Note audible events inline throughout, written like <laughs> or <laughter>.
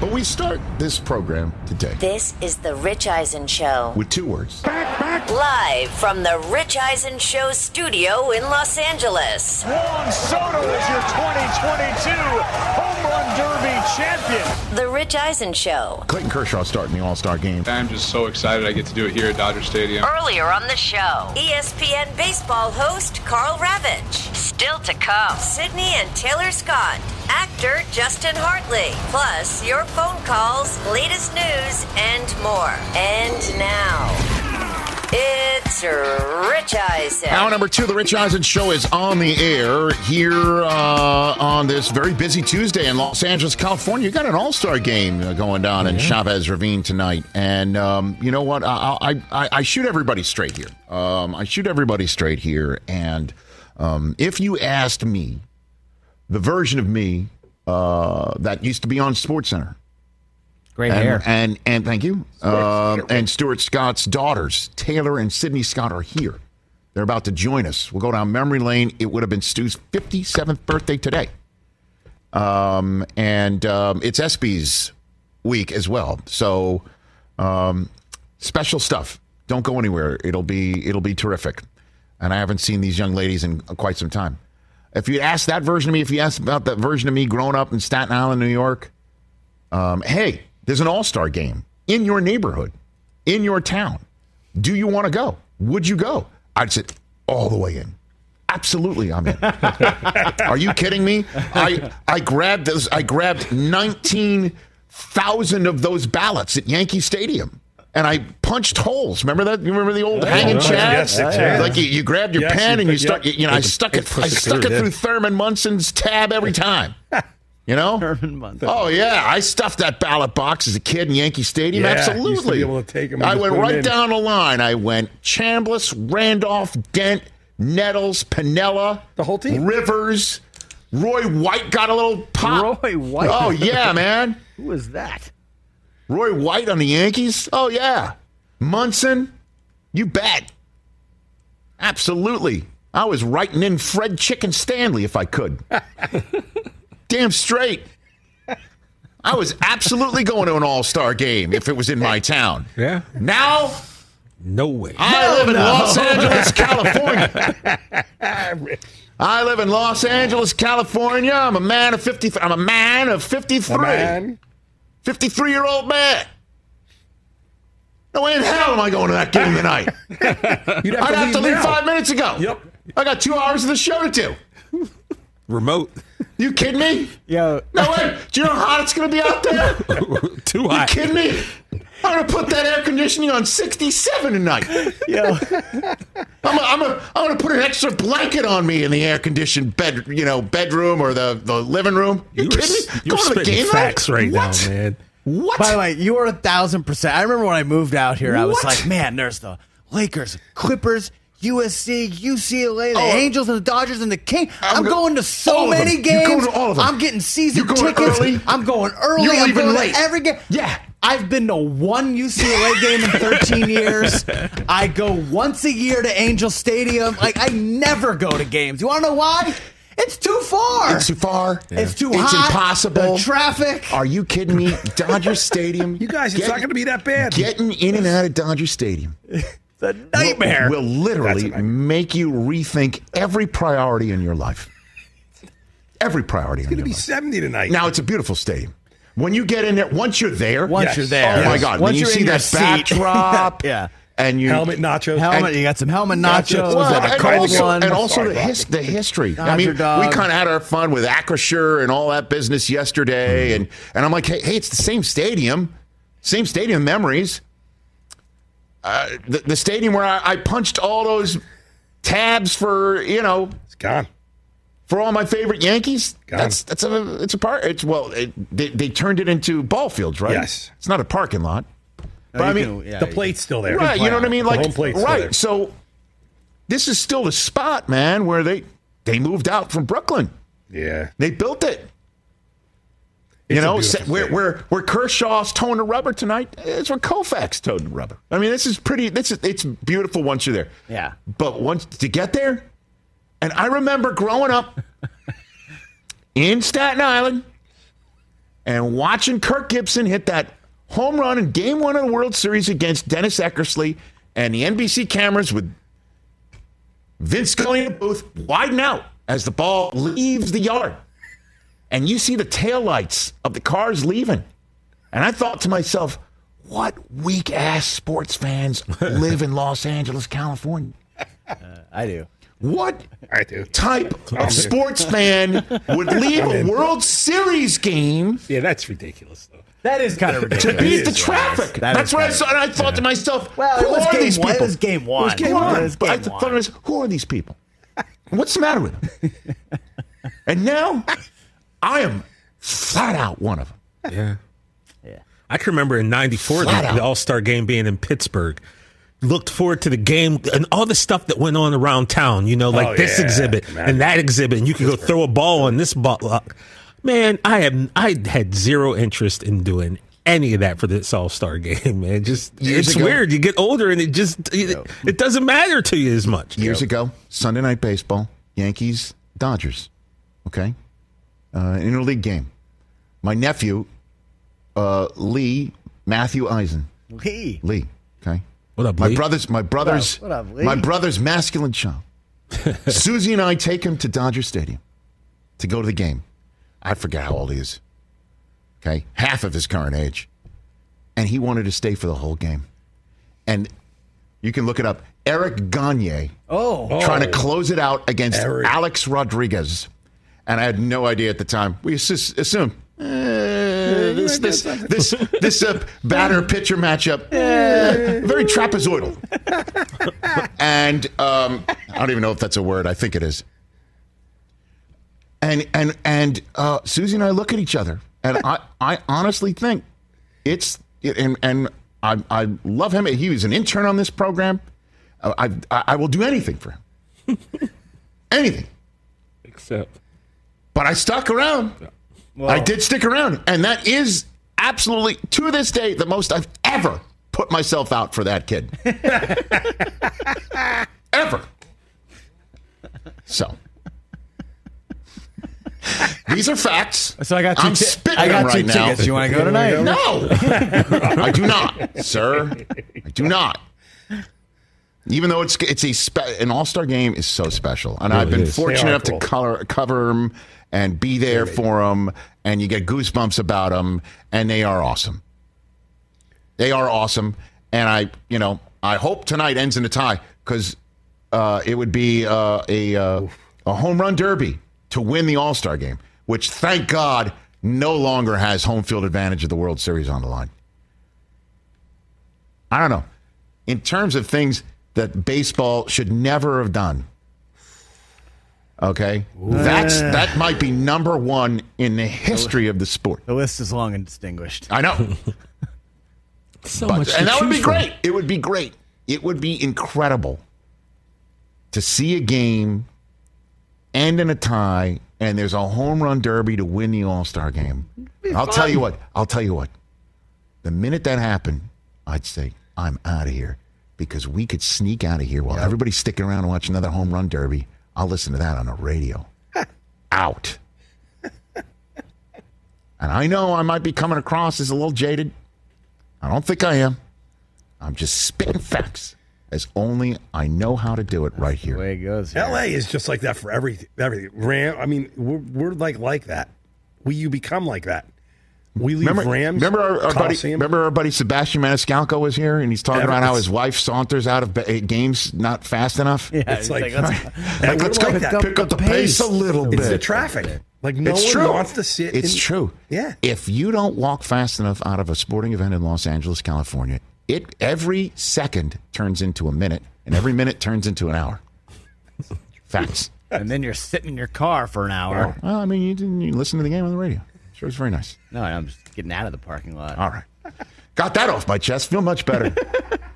But we start this program today This is the Rich Eisen Show. with two words. Live from the Rich Eisen Show studio in Los Angeles. Juan Soto is your 2022 Home Run Derby champion. The Rich Eisen Show. Clayton Kershaw starting the All Star game. I'm just so excited I get to do it here at Dodger Stadium. Earlier on the show, ESPN baseball host Karl Ravech. Still to come, Sydni and Taelor Scott. Actor Justin Hartley. Plus, your phone calls, latest news, and more. And now, it's Rich Eisen. Hour number two, the Rich Eisen Show is on the air here uh, on this very busy Tuesday in Los Angeles, California. You got an All Star game uh, going down in Chavez Ravine tonight, and um, you know what? I, I, I, I shoot everybody straight here. Um, I shoot everybody straight here, and um, if you asked me, the version of me uh, that used to be on Sports Center, Great and, hair. And and thank you. Um, and Stuart Scott's daughters, Taelor and Sydni Scott, are here. They're about to join us. We'll go down memory lane. It would have been Stu's 57th birthday today. Um, and um, it's ESPY's week as well. So um, special stuff. Don't go anywhere. It'll be it'll be terrific. And I haven't seen these young ladies in quite some time. If you ask that version of me, if you ask about that version of me growing up in Staten Island, New York, um, hey, there's an all star game in your neighborhood, in your town. Do you want to go? Would you go? I'd sit all the way in. Absolutely, I'm in. <laughs> Are you kidding me? I I grabbed those. I grabbed nineteen thousand of those ballots at Yankee Stadium, and I punched holes. Remember that? You remember the old hanging yeah, chad? yes, six hands. Like you, you grabbed your Yes, pen you and you put- stuck. yep. You know, I stuck it. I stuck it through Thurman Munson's tab every time. <laughs> You know? Thurman Munson. Oh yeah, I stuffed that ballot box as a kid in Yankee Stadium. Yeah, used to Absolutely. be able to take 'em and I went right in. down the line. I went Chambliss, Randolph, Dent, Nettles, Piniella, The whole team. Rivers. Roy White got a little pop. Roy White. Oh yeah, <laughs> man. Who was that? Roy White on the Yankees. Oh yeah. Munson. You bet. Absolutely. I was writing in Fred Chicken Stanley if I could. <laughs> Damn straight. I was absolutely going to an all star game if it was in my town. Yeah. Now No way. I live in Los Angeles, <laughs> California. I live in Los Angeles, California. I'm a man of 50. I'm a man of 53. A man. 53 year old man. No way in hell am I going to that game tonight. <laughs> You'd I'd have to leave now. five minutes ago. Yep. I got two hours of the show to do. Remote. You kidding me? Yo, No way. Do you know how hot it's going to be out there? <laughs> Too hot. You kidding me? I'm going to put that air conditioning on 67 tonight. yo, <laughs> I'm a, I'm a, I'm going to put an extra blanket on me in the air conditioned bed, you know, bedroom or the, the living room. You, You're, kidding me? s- you're Going to the spitting game facts right what? now, man. What? by the way, you are a thousand percent. I remember when I moved out here, I was What? like, man, there's the Lakers, Clippers, USC, UCLA, the Oh. Angels, and the Dodgers, and the King. I'm I'm, go- going to all so of them. many You games. go to all of them. I'm getting season You going tickets. early? I'm going early. You're I'm leaving going to late. every game. Yeah. I've been to one UCLA game in 13 <laughs> years. I go once a year to Angel Stadium. Like I never go to games. You want to know why? It's too far. It's too far. It's too It's hot. impossible. The traffic. Are you kidding me? <laughs> Dodger Stadium. You guys, it's Get- not going to be that bad. Getting in and out of Dodger Stadium It's a nightmare. will, will literally nightmare. make you rethink every priority in your life. Every priority It's going to be life. 70 tonight. Now it's a beautiful stadium. When you get in there, once you're there, Once Yes. you're there. oh my God! Once when you see that seat. backdrop, <laughs> Yeah. and you Helmet nachos. Helmet. And- you got some helmet Gotcha. nachos. Well, and and, cold also, one. and also the, his, the history. I Dodger mean, we kind of had our fun with Acrisure and all that business yesterday, hmm. and and I'm like, hey, hey, it's the same stadium, same stadium memories. Uh, the, the stadium where I, I punched all those tabs for you know It's gone. for all my favorite Yankees, Gone. that's that's a it's a park. It's well, it, they they turned it into ball fields, right? Yes. it's not a parking lot. But I mean, can- yeah, the plate's still there. right? You know what I mean? Like home plate's right. So this is still the spot, man, where they they moved out from Brooklyn. Yeah. They built it. You It's a know, beautiful sa- where, stadium. where where Kershaw's toeing the rubber tonight, it's where Koufax toed the rubber. I mean, this is pretty. This is it's beautiful once you're there. Yeah. But once to get there, and I remember growing up <laughs> in Staten Island and watching Kirk Gibson hit that home run in Game One of the World Series against Dennis Eckersley, and the NBC cameras with Vin Scully in the booth widen out as the ball leaves the yard and you see the taillights of the cars leaving. And I thought to myself, what weak ass sports fans <laughs> live in Los Angeles, California? Uh, I do. What I do. type <laughs> of sports fan would <laughs> leave a World Series game Yeah, that's ridiculous, though. That is kind of ridiculous. to beat the traffic? That That's what I kind saw. And I thought to myself, Well, who it was are game these one. people? It was game one. It was game one. was But I thought one. to myself, who are these people? What's the matter with them? and now I am flat out one of them. Yeah. Yeah. I can remember in '94 Flat the, the All Star game being in Pittsburgh. Looked forward to the game and all the stuff that went on around town. You know, like Oh, this yeah, exhibit man. and that exhibit, and you could go throw a ball on this ball. Uh, Man, I have I had zero interest in doing any of that for this All Star game. Man, <laughs> just Years it's ago- weird. You get older and it just it, it doesn't matter to you as much. years ago, Sunday night baseball, Yankees, Dodgers. Okay, uh, interleague game. My nephew, uh, Lee Matthew Eisen. Lee. Lee. Okay. What up, Lee? My brother's my brother's What up, Lee? my brother's masculine child. <laughs> Suzy and I take him to Dodger Stadium to go to the game. I forget how old he is. Okay, half of his current age, and he wanted to stay for the whole game. And you can look it up. Eric Gagne Oh. trying to close it out against Eric. Alex Rodriguez. And I had no idea at the time. We assume, assumed eh, this this this this uh, batter pitcher matchup eh, very trapezoidal. and um, I don't even know if that's a word. I think it is. And and and uh, Suzy and I look at each other, and I I honestly think it's and and I I love him. He was an intern on this program. Uh, I I, I will do anything for him, <laughs> anything. Except But I stuck around. I did stick around, and that is absolutely to this day the most I've ever put myself out for that kid. <laughs> ever. So. These are facts. So I got 2 I'm ti- spitting I got them two now. tickets. You want to go tonight? No, <laughs> I do not, sir. I do not. Even though it's it's a spe- an All Star game is so special, and I've been is. Fortunate enough cool. to color, cover them and be there for them, and you get goosebumps about them, and they are awesome. They are awesome, and I, you know, I hope tonight ends in a tie because uh, it would be uh, a uh, a home run derby to win the All Star game, which thank God no longer has home field advantage of the World Series on the line. I don't know. In terms of things that baseball should never have done. Okay? That's that might be number 1 in the history of the sport. The list is long and distinguished. I know. <laughs> so But- much, and that would choose be from. great. It would be great. It would be incredible to see a game end in a tie and there's a home run derby to win the All-Star game. I'll tell you what. I'll tell you what. The minute that happened, I'd say, I'm out of here because we could sneak out of here while everybody's sticking around and watch another home run derby. I'll listen to that on the radio. <laughs> out. And I know I might be coming across as a little jaded. I don't think I am. I'm just spitting facts as only I know how to do it right The here. way it goes. here. L.A. is just like that for everything. Everything. Ram. I mean, we're, we're like like that. We you become like that. We leave Remember, Rams. remember our, our buddy, Coliseum. remember our buddy Sebastian Maniscalco was here, and he's talking Ever- about how his wife saunters out of ba- eh, games not fast enough. Yeah, It's like- let's- And Like, let's go like that. pick up the pace a little bit. It's the traffic. Like no it's one true. wants to sit. It's in- true. Yeah. If you don't walk fast enough out of a sporting event in Los Angeles, California, it every second turns into a minute, and every minute turns into an hour. Facts. and then you're sitting in your car for an hour. Well, I mean, you didn't you listen to the game on the radio. Sure, was very nice. No, I'm just getting out of the parking lot. All right. Got that off my chest. Feel much better.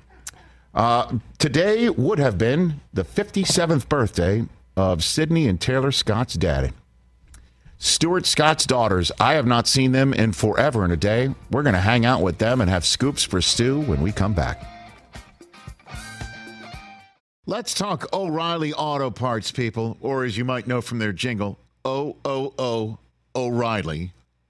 <laughs> uh, today would have been the 57th birthday of Sydni and Taelor Scott's daddy. Stuart Scott's daughters. I have not seen them in forever and a day. We're going to hang out with them and have scoops for Stu when we come back. Let's talk O'Reilly Auto Parts, people, or as you might know from their jingle, O O O O'Reilly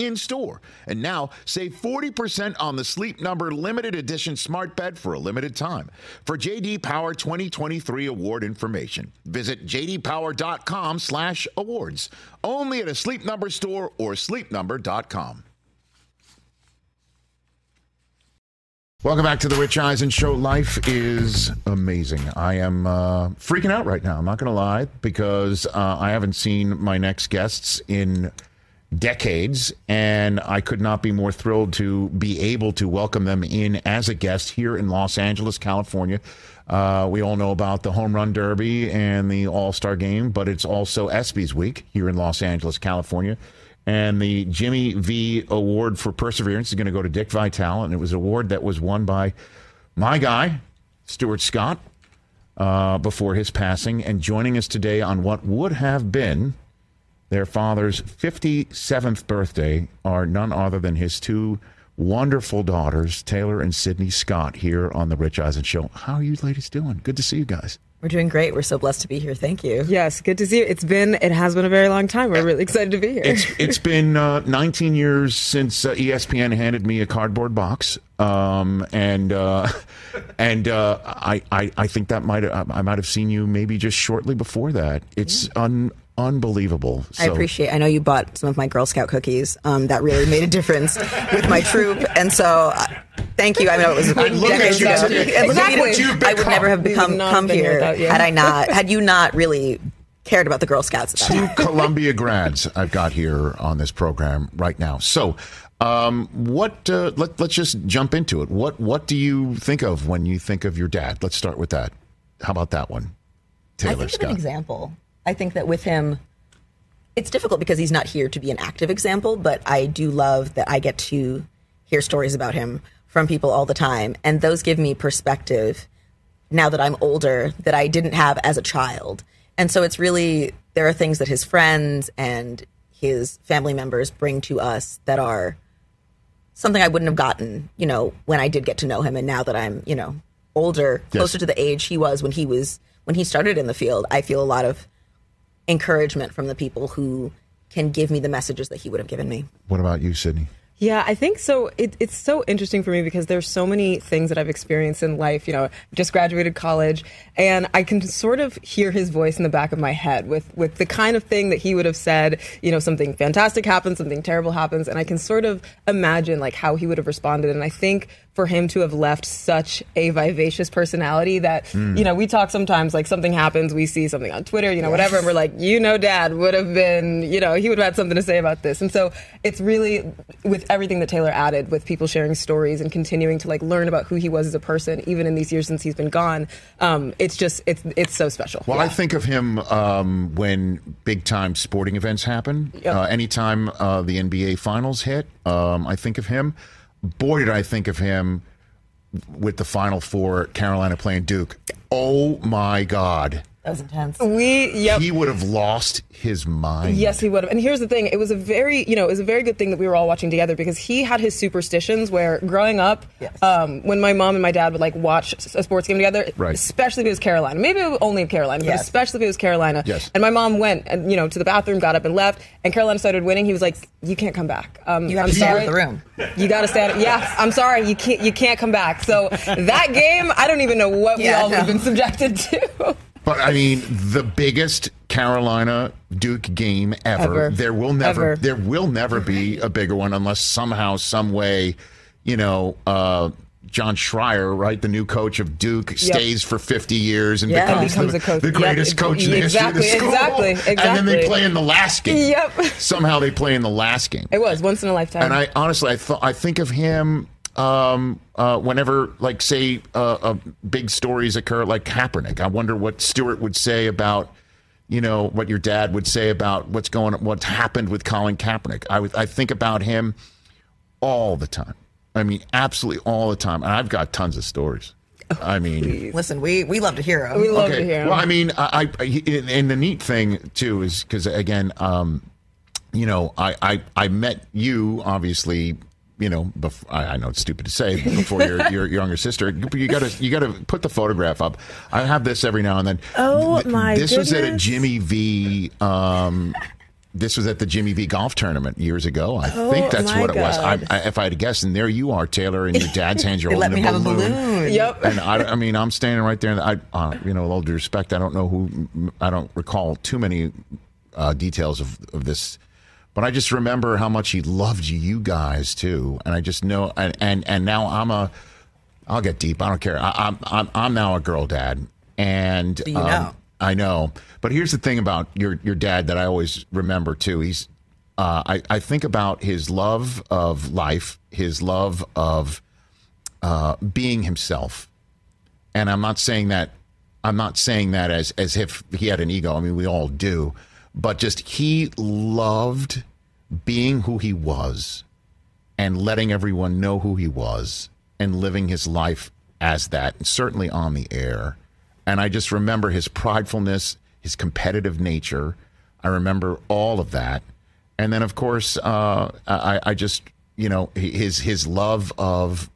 in store. And now save 40% on the Sleep Number limited edition smart bed for a limited time. For JD Power 2023 award information, visit jdpower.com/awards. Only at a Sleep Number store or sleepnumber.com. Welcome back to the Rich Eisen Show. Life is amazing. I am uh, freaking out right now. I'm not going to lie because uh, I haven't seen my next guests in decades, and I could not be more thrilled to be able to welcome them in as a guest here in Los Angeles, California. Uh, we all know about the Home Run Derby and the All Star Game, but it's also ESPYS Week here in Los Angeles, California. And the Jimmy V Award for Perseverance is going to go to Dick Vitale, and it was an award that was won by my guy, Stuart Scott, uh, before his passing. And joining us today on what would have been their father's 57th birthday are none other than his two wonderful daughters, Taelor and Sydni Scott, here on the Rich Eisen Show. How are you ladies doing? Good to see you guys. We're doing great. We're so blessed to be here. Thank you. Yes, good to see you. It's been, it has been a very long time. We're really excited to be here. It's it's been uh, 19 years since uh, ESPN handed me a cardboard box, um, and uh, and uh, I, I I think that might I might have seen you maybe just shortly before that. It's un unbelievable. I appreciate. I know you bought some of my Girl Scout cookies. Um, that really made a difference with my troop, and so uh, thank you. I know it was look at decades you ago. today. Look look at what you've I would never have We become would come here had I not had you not really cared about the Girl Scouts. Two time. <laughs> Columbia grads I've got here on this program right now. So, um, what? Uh, let, let's just jump into it. What What do you think of when you think of your dad? Let's start with that. How about that one, Taelor I Taelor think of an example. I think that with him, it's difficult because he's not here to be an active example, but I do love that I get to hear stories about him from people all the time. And those give me perspective now that I'm older that I didn't have as a child. And so it's really, there are things that his friends and his family members bring to us that are something I wouldn't have gotten, you know, when I did get to know him. And now that I'm, you know, older, Yes. closer to the age he was when he was, when he started in the field, I feel a lot of encouragement from the people who can give me the messages that he would have given me. What about you, Sydni? Yeah, I think so. It, it's so interesting for me because there's so many things that I've experienced in life. You know, just graduated college, and I can sort of hear his voice in the back of my head with with the kind of thing that he would have said. You know, something fantastic happens, something terrible happens, and I can sort of imagine like how he would have responded. And I think for him to have left such a vivacious personality that Hmm. you know we talk sometimes like something happens, we see something on Twitter, you know, whatever, and we're like, you know, Dad would have been, you know, he would have had something to say about this. And so it's really with everything that Taelor added, with people sharing stories and continuing to like learn about who he was as a person, even in these years since he's been gone. Um, it's just it's it's so special. Well, Yeah. I think of him um, when big time sporting events happen. Yep. Uh, anytime uh, the NBA finals hit, um, I think of him. Boy, did I think of him with the Final Four, Carolina playing Duke. Oh my God. That was intense. we yep. He would have lost his mind. Yes, he would have. And here's the thing: it was a very, you know, it was a very good thing that we were all watching together because he had his superstitions. Where growing up, Yes. um, when my mom and my dad would like watch a sports game together, Right. especially if it was Carolina, maybe only if Carolina, but Yes. especially if it was Carolina. Yes. And my mom went and you know to the bathroom, got up and left, and Carolina started winning. He was like, "You can't come back. Um, You have I'm to stay sorry. out of the room." You got to stay. Out yeah, I'm sorry. You can't. You can't come back. So that game, I don't even know what we Yeah, all have been subjected to. <laughs> But I mean, the biggest Carolina Duke game ever. Ever. There will never, Ever. there will never be a bigger one unless somehow, some way, you know, uh, Jon Scheyer, right, the new coach of Duke, stays for 50 years and Yeah. becomes, And becomes the, coach. the greatest it- coach in the history of the exactly, school. exactly, exactly. And then they play in the last game. Yep. Somehow they play in the last game. It was once in a lifetime. And I honestly, I thought I think of him um, uh, whenever, like, say, uh, uh, big stories occur, like Kaepernick. I wonder what Stuart would say about, you know, what your dad would say about what's going, what's happened with Colin Kaepernick. I I think about him all the time. I mean, absolutely all the time. And I've got tons of stories. I mean, Listen, we, we love to hear them. we love to hear. well. I mean, I, I and and the neat thing too is because again, um, you know, I, I I met you obviously. You know, bef- I, I know it's stupid to say before your your younger sister. You got to you got to put the photograph up. I have this every now and then. Oh, my This was at a. Jimmy V. Um, this was at the Jimmy V golf tournament years ago. I think that's Oh, my what it was. I, I, if I had to guess, and there you are, Taelor, in your dad's hands. You're <laughs> They let holding me a have a balloon. Yep. and I, I mean, I'm standing right there, and I, uh, you know, with all due respect, I don't know who, I don't recall too many uh, details of, of this, but I just remember how much he loved you guys too, and I just know, and and, and now I'm a, I'll get deep. I don't care. I, I'm I'm I'm now a girl dad, and you know? I know. But here's the thing about your your dad that I always remember too. He's uh, I I think about his love of life, his love of uh, being himself, and I'm not saying that I'm not saying that as as if he had an ego. I mean, we all do, but just he loved being who he was and letting everyone know who he was and living his life as that, and certainly on the air. And I just remember his pridefulness, his competitive nature. I remember all of that. And then, of course, uh, I, I just, you know, his his love of,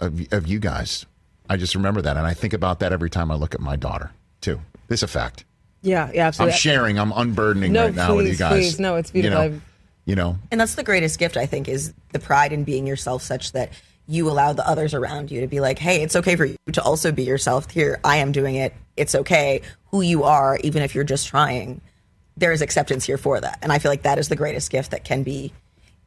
of of you guys. I just remember that, and I think about that every time I look at my daughter too. This is a fact. Yeah, yeah, absolutely. I'm sharing. I'm unburdening No, right now with you please, guys. please. No, it's You know, beautiful. you know, And that's the greatest gift, I think, is the pride in being yourself such that you allow the others around you to be like, hey, it's okay for you to also be yourself. Here, I am doing it. It's okay. Who you are, even if you're just trying, there is acceptance here for that. And I feel like that is the greatest gift that can be.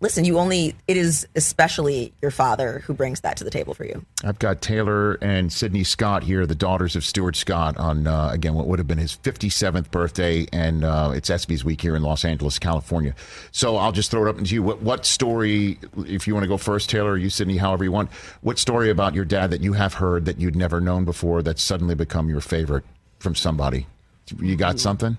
Listen, you only, it is especially your father who brings that to the table for you. I've got Taelor and Sydni Scott here, the daughters of Stuart Scott, on uh, again what would have been his 57th birthday, and uh, it's ESPYS week here in Los Angeles, California. So I'll just throw it up to you. What, what story, if you want to go first, Taelor, or you, Sydni, however you want, what story about your dad that you have heard that you'd never known before that's suddenly become your favorite from somebody? You got something?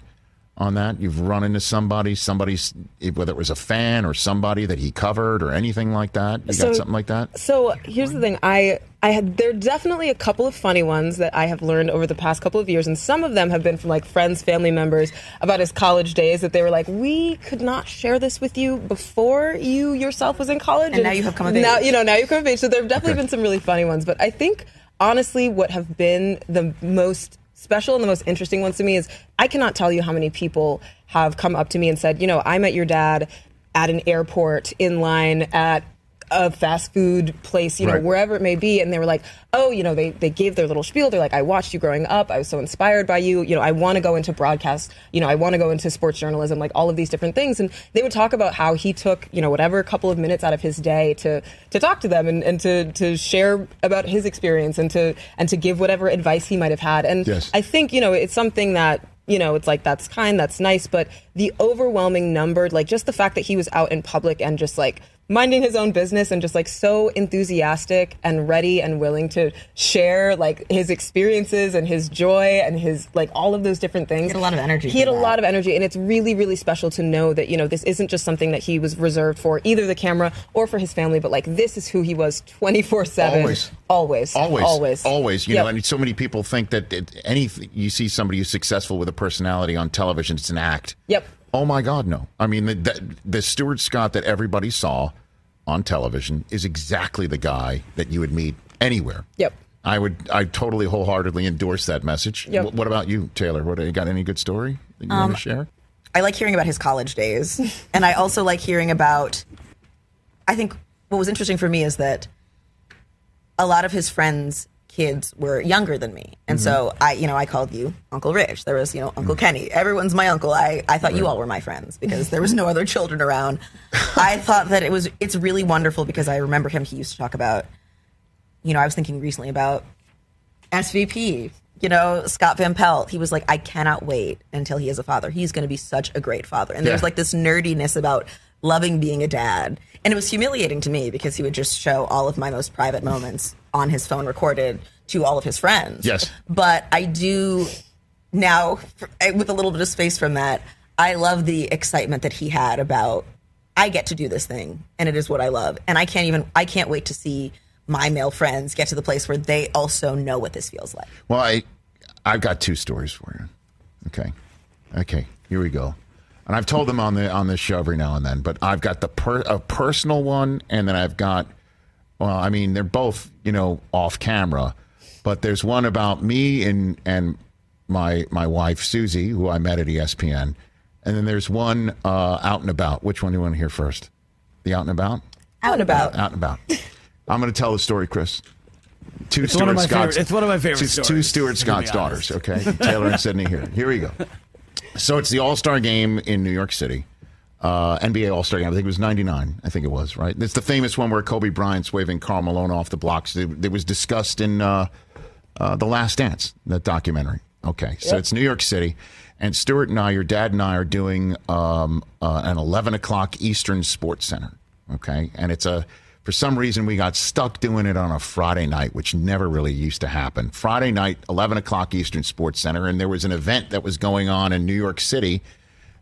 On that, you've run into somebody, somebody's whether it was a fan or somebody that he covered or anything like that. You So- got something like that? So here's the thing. I I had there are definitely a couple of funny ones that I have learned over the past couple of years, and some of them have been from like friends, family members about his college days that they were like, we could not share this with you before you yourself was in college, And now you have come of now. You know, now you've come of age. So there have definitely Okay. been some really funny ones, but I think honestly, what have been the most special and the most interesting ones to me is I cannot tell you how many people have come up to me and said, you know, I met your dad at an airport, in line at a fast food place, you know, Right. wherever it may be, and they were like, "Oh, you know, they they gave their little spiel. They're like, I watched you growing up. I was so inspired by you. You know, I want to go into broadcast. You know, I want to go into sports journalism, like all of these different things." And they would talk about how he took, you know, whatever couple of minutes out of his day to to talk to them and, and to to share about his experience and to and to give whatever advice he might have had. And Yes. I think you know it's something that you know it's like that's kind that's nice but the overwhelming number like just the fact that he was out in public and just like minding his own business and just like so enthusiastic and ready and willing to share like his experiences and his joy and his like all of those different things. He had a lot of energy He had for a that. lot of energy and it's really really special to know that you know this isn't just something that he was reserved for either the camera or for his family but like this is who he was 24/7 Always. always Always, always always. You Yep. know, and so many people think that it, any you see somebody who's successful with a personality on television, it's an act. Yep. Oh my God, no! I mean, the, the, the Stuart Scott that everybody saw on television is exactly the guy that you would meet anywhere. Yep. I would, I totally wholeheartedly endorse that message. Yep. Wh- What about you, Taelor? What you got? Any good story that you want to um, share? I like hearing about his college days. <laughs> and I also like hearing about, I think what was interesting for me is that a lot of his friends' kids were younger than me. And so mm-hmm. I, you know, I called you Uncle Rich. There was, you know, Uncle mm. Kenny. Everyone's my uncle. I, I thought you all were my friends because there was <laughs> no other children around. I thought that it was, it's really wonderful because I remember him, he used to talk about, you know, I was thinking recently about SVP. You know, Scott Van Pelt, he was like, I cannot wait until he is a father. He's going to be such a great father. And there's Yeah. like this nerdiness about loving being a dad. And it was humiliating to me because he would just show all of my most private moments on his phone recorded to all of his friends. Yes. But I do now, eh, with a little bit of space from that, I love the excitement that he had about, I get to do this thing and it is what I love. And I can't even, I can't wait to see my male friends get to the place where they also know what this feels like. Well, I, I've got two stories for you. Okay, okay, here we go. And I've told them on the on this show every now and then, but I've got the per, a personal one, and then I've got, well, I mean, they're both you know off camera, but there's one about me and and my my wife Suzy, who I met at ESPN, and then there's one uh, out and about. Which one do you want to hear first? The out and about. Out and about. Out and about. I'm going to tell the story, Chris. Two It's one of my Scott's- favorite- it's one of my favorite two, stories, Two Stuart Scott's daughters. Okay, Taelor and Sydni here. Here we go. So it's the All Star Game in New York City, uh, NBA All Star Game. I think it was '99. I think it was right. It's the famous one where Kobe Bryant's waving Karl Malone off the blocks. It, it was discussed in uh, uh, the Last Dance, that documentary. Okay, so it's New York City, and Stuart and I, your dad and I, are doing um, uh, an 11 o'clock Eastern Sports Center. Okay, and it's a for some reason we got stuck doing it on a Friday night, which never really used to happen. Friday night, 11 o'clock Eastern Sports Center, and there was an event that was going on in New York City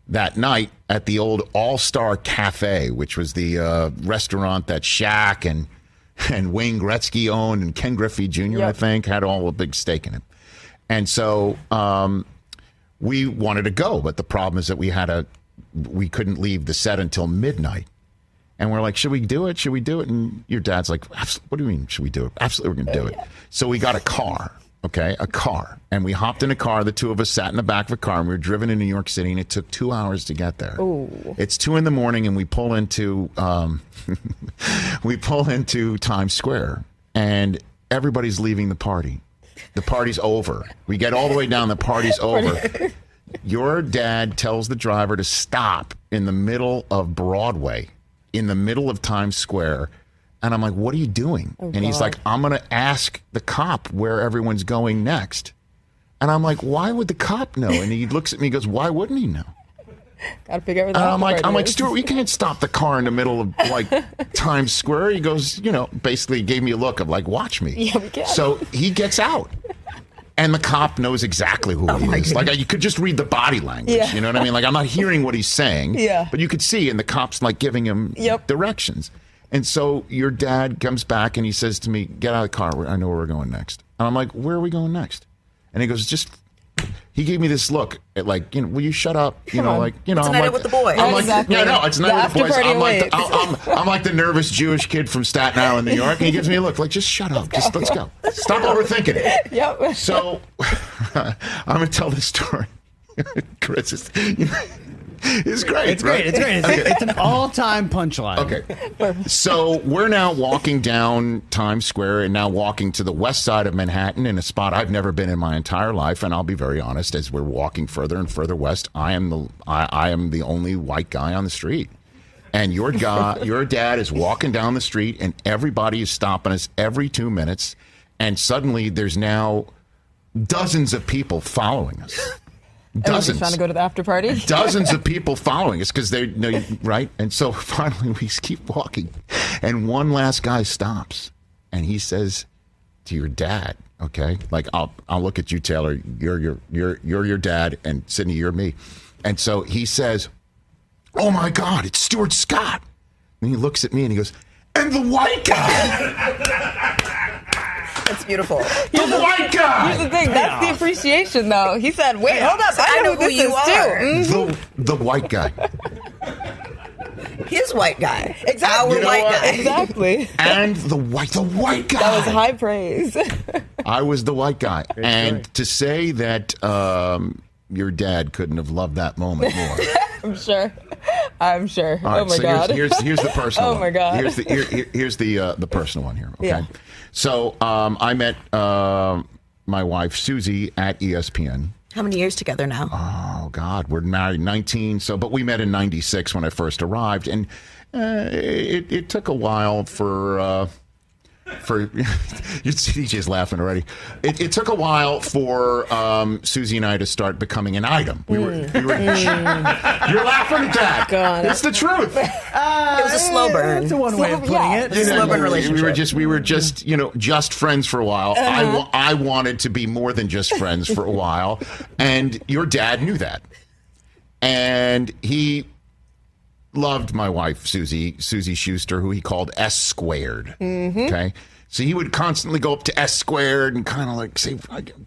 that night at the old All Star Cafe, which was the uh, restaurant that Shaq and and Wayne Gretzky owned, and Ken Griffey Jr. I think had all a big stake in it. And so um, we wanted to go, but the problem is that we had a we couldn't leave the set until midnight. And we're like, should we do it? Should we do it? And your dad's like, what do you mean, should we do it? Absolutely, we're going to do it. So we got a car, okay, a car. And we hopped in a car. The two of us sat in the back of a car and we were driven in New York City and it took two hours to get there. Ooh. It's two in the morning and we pull into, um, <laughs> we pull into Times Square and everybody's leaving the party. The party's over. We get all the way down, the party's <laughs> over. Your dad tells the driver to stop in the middle of Broadway, in the middle of Times Square. And I'm like, what are you doing? Oh, and he's like, I'm going to ask the cop where everyone's going next. And I'm like, why would the cop know? And he looks at me and goes, why wouldn't he know? Gotta figure everything out. I'm like, I'm do like. Stuart, we can't stop the car in the middle of like <laughs> Times Square. He goes, you know, basically gave me a look of like, watch me. Yeah, we can. So he gets out. And the cop knows exactly who oh he is. Like you could just read the body language. Oh Yeah. You know what I mean? Like I'm not hearing what he's saying. Yeah. But you could see, and the cop's like giving him Yep. directions. And so your dad comes back and he says to me, "Get out of the car. I know where we're going next." And I'm like, "Where are we going next?" And he goes, "Just." He gave me this look at like, you know, will you shut up? You know, on. like, you know, It's a I'm night like, out with the boys. I'm like, Exactly. yeah, no, it's The not with the boys. I'm like, the, awaits. I'm, I'm like the nervous Jewish kid from Staten <laughs> Island, New York, and he gives me a look like, just shut up, just let's go, stop overthinking it. <laughs> Yep. So <laughs> I'm gonna tell this story. Chris is, you know, <laughs> it's great. It's great. It's great. It's, Okay. it's an all-time punchline. Okay. So we're now walking down Times Square and now walking to the west side of Manhattan in a spot I've never been in my entire life. And I'll be very honest, as we're walking further and further west, I am the I, I am the only white guy on the street. And your guy, <laughs> your dad is walking down the street, and everybody is stopping us every two minutes. And suddenly, there's now dozens of people following us. Dozens trying to go to the after party. <laughs> dozens of people following. Us because they know right? And so <laughs> finally we keep walking. And one last guy stops and he says to your dad okay? Like i'll i'll look at you taelor. You're your you're you're your dad and sydni you're me. And so he says oh my god it's stuart scott. And he looks at me and he goes and the white guy <laughs> That's beautiful. <laughs> the white guy Here's the thing. That's the appreciation, though. He said, "Wait, hold up. I, I know know who who you are." too." Mm. the, the white guy His white guy. Exactly. Our You know white what? guy. Exactly. <laughs> and the white the white guy That was high praise. <laughs> I was the white guy. and to say that um, your dad couldn't have loved that moment more. I'm sure. I'm sure. All right, oh my so god. Here's, here's here's the personal. Oh one. my God. Here's the here, here- here's the uh, the personal one here. Okay. Yeah. So um, I met uh, my wife Suzy at ESPN. How many years together now? Oh God, we're married 19. So, but we met in '96 when I first arrived, and uh, it, it took a while for. Uh, for <laughs> you see DJ's laughing already. It, it took a while for um, Suzy and I to start becoming an item. We were, we were <laughs> you're laughing at that. God. It's the truth. <laughs> it was a slow burn. That's one way of putting yeah. it. You know, Slow burn we were just we were just you know just friends for a while. I Uh-huh. wa- I wanted to be more than just friends for a while, and your dad knew that, and he loved my wife Suzy Suzy Shuster, who he called S squared. Mm-hmm. Okay. So he would constantly go up to S squared and kind of like say,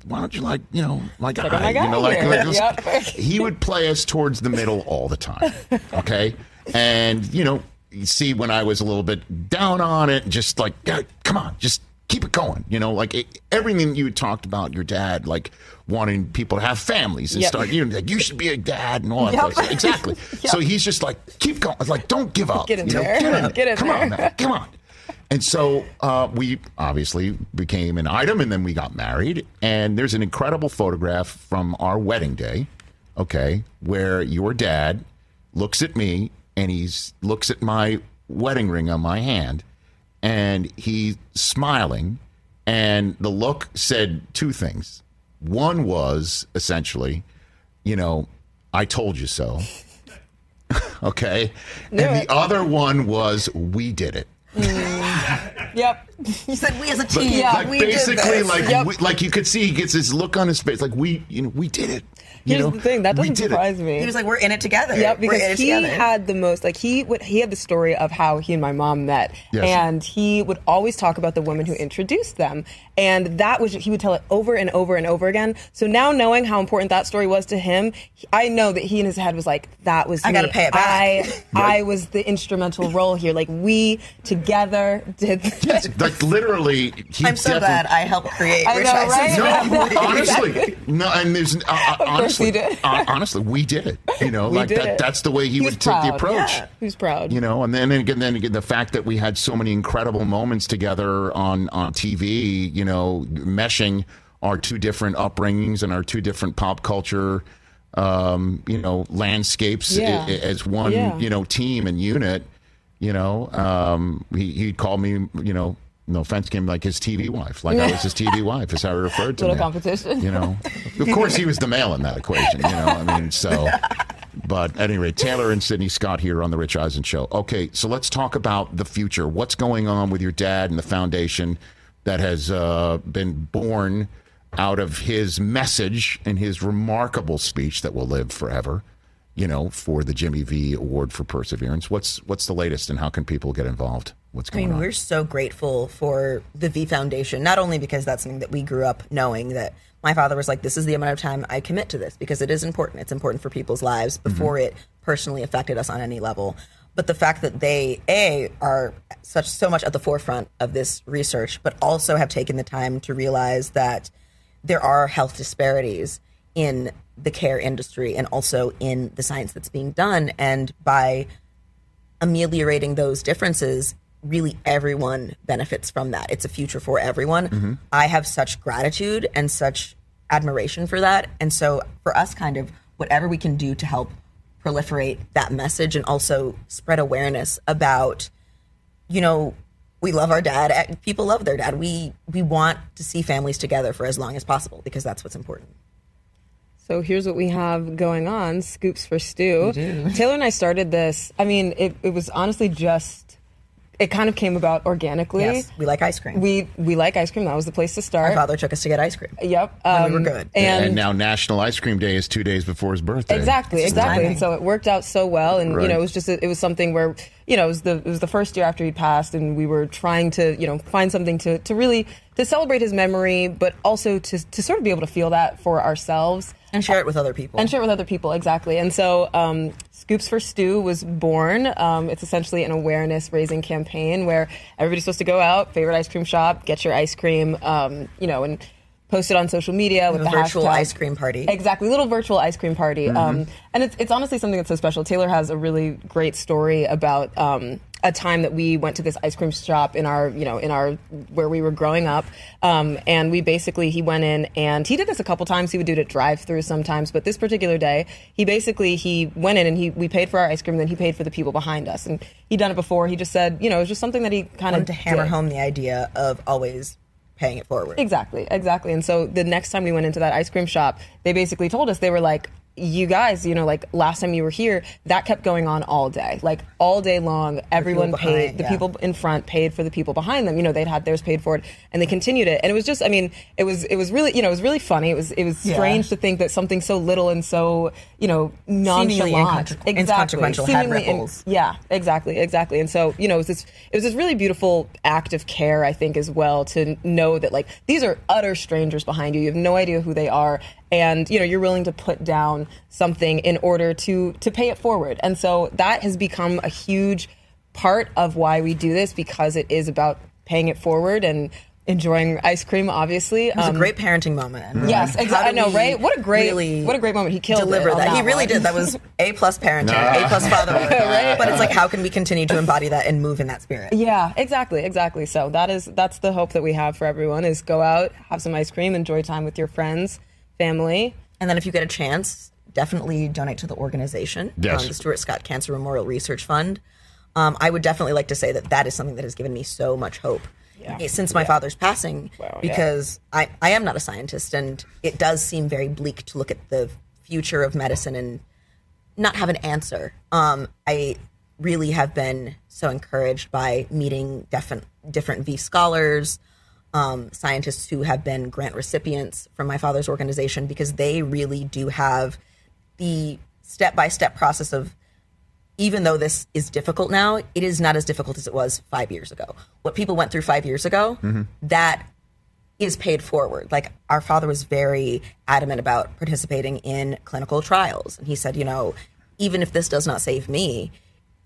"Why don't you like, you know, my guy?" my you know, like, like this- Yep. <laughs> he would play us towards the middle all the time. <laughs> Okay. And, you know, you see when I was a little bit down on it, just like, "Yeah, come on, just keep it going. You know, like it, everything you talked about your dad, like wanting people to have families and Yep. start, you know, like you should be a dad and all that. Yep. stuff. Exactly. <laughs> So he's just like, keep going. Like, don't give up. Get in you know, there. Get in, <laughs> Get in come there. on, man. Come on. And so uh, we obviously became an item, and then we got married. And there's an incredible photograph from our wedding day, okay, where your dad looks at me and he looks at my wedding ring on my hand, and he's smiling. And the look said two things. One was essentially, you know, I told you so. <laughs> okay. and the other one was, we did it. Mm. Yep. <laughs> He said we as a team. Yeah, like we did basically, this. like Yep. we, like you could see, he gets this look on his face, like we, you know, we did it. You Here's know, the thing. That We doesn't did it. surprise me. He was like, we're in it together. Yep, We're in because it he together. had the most like he would he had the story of how he and my mom met, Yes. and he would always talk about the woman who introduced them, and that was he would tell it over and over and over again. So now knowing how important that story was to him, I know that he in his head was like, "That was I gotta pay it back." I <laughs> I was the instrumental role here. Like we together did." This. <laughs> Yes, like literally. He I'm so glad I helped create I Rich know, right? No, honestly, <laughs> no, and there's uh, uh, course honestly, did. honestly, we did it. You know, <laughs> like that. it. That's the way he, He would was take the approach. Yeah. He was proud. You know, and then and again, then again, the fact that we had so many incredible moments together on on TV. You know, meshing our two different upbringings and our two different pop culture. Um, you know, landscapes Yeah. as one, Yeah. you know, team and unit. You know, um, he he'd call me, you know, no offense, came like his TV wife, like I was his TV <laughs> wife, is how he referred to Little competition. You know, of course he was the male in that equation. You know, I mean, so. But at any rate, Taelor and Sydni Scott here on the Rich Eisen Show. Okay, so let's talk about the future. What's going on with your dad and the foundation that has uh, been born out of his message and his remarkable speech that will live forever? You know, for the Jimmy V Award for Perseverance. What's what's the latest, and how can people get involved? What's I mean, on? we're so grateful for the V Foundation, not only because that's something that we grew up knowing that my father was like, this is the amount of time I commit to this because it is important. It's important for people's lives mm-hmm. before it personally affected us on any level. But the fact that they, A, are such so much at the forefront of this research, but also have taken the time to realize that there are health disparities in the care industry and also in the science that's being done. And by ameliorating those differences, really everyone benefits from that. It's a future for everyone. I have such gratitude and such admiration for that. And so for us, kind of whatever we can do to help proliferate that message and also spread awareness about, you know, we love our dad. eh, People love their dad. We we want to see families together for as long as possible because that's what's important. So here's what we have going on Scoops for Stu. Taelor and I started this. I mean, it, it was honestly just, it kind of came about organically. Yes, we like ice cream. We, we like ice cream. That was the place to Our start. father took us to get ice cream. Yep. And we were um, good. And, And, now National Ice Cream Day is two days before his birthday. Exactly, It's exactly. And so it worked out so well, and Right. you know, it was just a, it was something where you know it was the it was the first year after he passed, and we were trying to you know find something to to really to celebrate his memory, but also to to sort of be able to feel that for ourselves And share it with other people. and share it with other people exactly and so um, scoops for Stu was born um, it's essentially an awareness raising campaign where everybody's supposed to go out favorite ice cream shop get your ice cream um, you know and post it on social media with a the virtual hashtag. ice cream party. exactly little virtual ice cream party um, and it's, it's honestly something that's so special taelor has a really great story about um, a time that we went to this ice cream shop in our you know in our where we were growing up. Um, and we basically he went in and he did this a couple times. He would do it at drive through sometimes. But this particular day he basically he went in and he we paid for our ice cream and then he paid for the people behind us. And he'd done it before. He just said you know it was just something that he kind of to hammer home the idea of always paying it forward. Exactly, exactly. And so the next time we went into that ice cream shop, they basically told us they were like, you guys, you know, like last time you were here, that kept going on all day, like all day long. Everyone behind, paid, the yeah. people in front paid for the people behind them. You know, they'd had theirs paid for it, and they continued it. And it was just, I mean, it was, it was really, you know, it was really funny. It was, it was Yeah. strange to think that something so little and so, you know, nonchalant, inconsequential had seemingly in- ripples. yeah, exactly, exactly. And so, you know, it was this it was this really beautiful act of care, I think, as well, to know that like these are utter strangers behind you. You have no idea who they are. And you know you're willing to put down something in order to to pay it forward, and so that has become a huge part of why we do this because it is about paying it forward and enjoying ice cream. Obviously, It was Um, a great parenting moment. And Yes, exactly. I do know, right? What a great- really what a great moment. He killed it deliver on that. He really did. That was a plus parenting, a plus fatherhood. <laughs> But it's like, how can we continue to embody that and move in that spirit? Yeah, exactly, exactly. So that is that's the hope that we have for everyone is go out, have some ice cream, enjoy time with your friends, family. And then if you get a chance, definitely donate to the organization, Yes. um, the Stuart Scott Cancer Memorial Research Fund. Um, I would definitely like to say that that is something that has given me so much hope eh, since my father's passing, Wow, yeah. because I, I am not a scientist, and it does seem very bleak to look at the future of medicine and not have an answer. Um, I really have been so encouraged by meeting different different V scholars, um, scientists who have been grant recipients from my father's organization because they really do have the step by step process of even though this is difficult now, it is not as difficult as it was five years ago. What people went through five years ago, that is paid forward. Like our father was very adamant about participating in clinical trials. And he said, you know, even if this does not save me,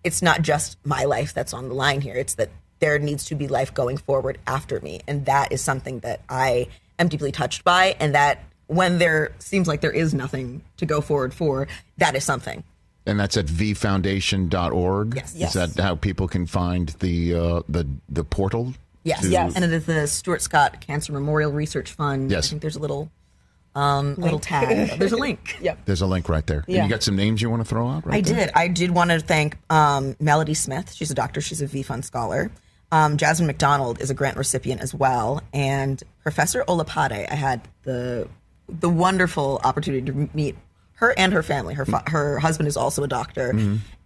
it's not just my life that's on the line here. It's that there needs to be life going forward after me. And that is something that I am deeply touched by. And that when there seems like there is nothing to go forward for, that is something. And that's at vfoundation.org. Yes. Is Yes. that how people can find the uh, the the portal? Yes. to- Yes. And it is the Stuart Scott Cancer Memorial Research Fund. Yes. I think there's a little um, little tag. <laughs> There's a link. Yep. There's a link right there. And Yeah. you got some names you want to throw out? Right I there? did. I did want to thank um, Melody Smith. She's a doctor. She's a V Fund scholar. Um, Jasmine McDonald is a grant recipient as well, and Professor Olopade. I had the the wonderful opportunity to meet her and her family. Her fa- her husband is also a doctor,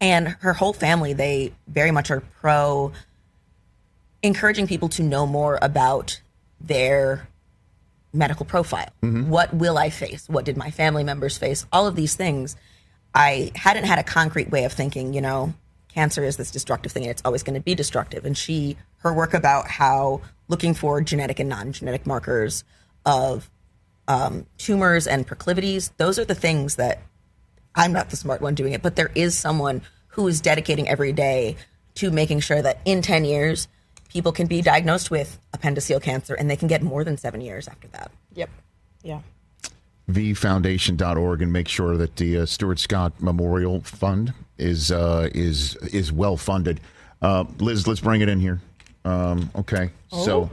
and her whole family. They very much are pro encouraging people to know more about their medical profile. What will I face? What did my family members face? All of these things. I hadn't had a concrete way of thinking, you know, cancer is this destructive thing and it's always going to be destructive. And she, her work about how looking for genetic and non genetic markers of um, tumors and proclivities, those are the things that I'm not the smart one doing it, but there is someone who is dedicating every day to making sure that in 10 years, people can be diagnosed with appendiceal cancer and they can get more than seven years after that. Yep. Yeah. vfoundation.org and make sure that the uh, Stuart Scott Memorial Fund is uh, is is well funded. Uh, Liz, let's bring it in here. Um, okay, so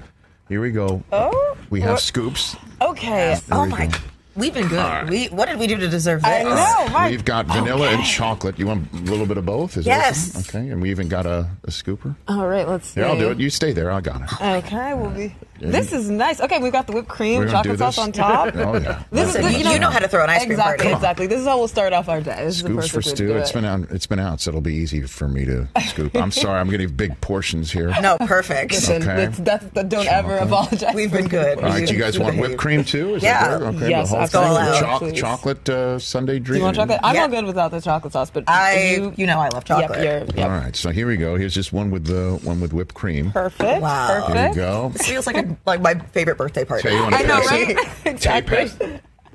here we go. Oh, we have what- scoops. Okay. Oh my! go. We've been good. We what did we do to deserve this? I know. My, We've got vanilla and chocolate. You want a little bit of both? Is Yes. Okay, and we even got a, a scooper. all right. Let's. Here, I'll do it. You stay there. I got it. Okay, we'll be. This is nice. Okay, we've got the whipped cream, We're gonna do chocolate sauce on top. <laughs> Oh yeah. This Listen, is, you- you know how to throw an ice cream exactly, party. Exactly. This is how we'll start off our day. This is the Scoops for way to Stu. do It's it. been out. It's been out, so it'll be easy for me to scoop. I'm <laughs> sorry. I'm getting big portions here. No, perfect. Listen, Okay. it's- that's, that, don't ever apologize. We've been good. All right, do you guys want whipped cream too? Is Yeah. that? Okay, Yes, the whole absolutely. thing. Go Choc- chocolate uh, sundae Do you want chocolate? I'm Yeah. all good without the chocolate sauce, but I, you, you know, I love chocolate. Yep, yep. right, so here we go. Here's just one with the one with whipped cream. Perfect. Wow. Here Perfect. you go. This feels like a, like my favorite birthday party. Tay, you want to I know, pass right? it? <laughs> Tay, exactly. pass,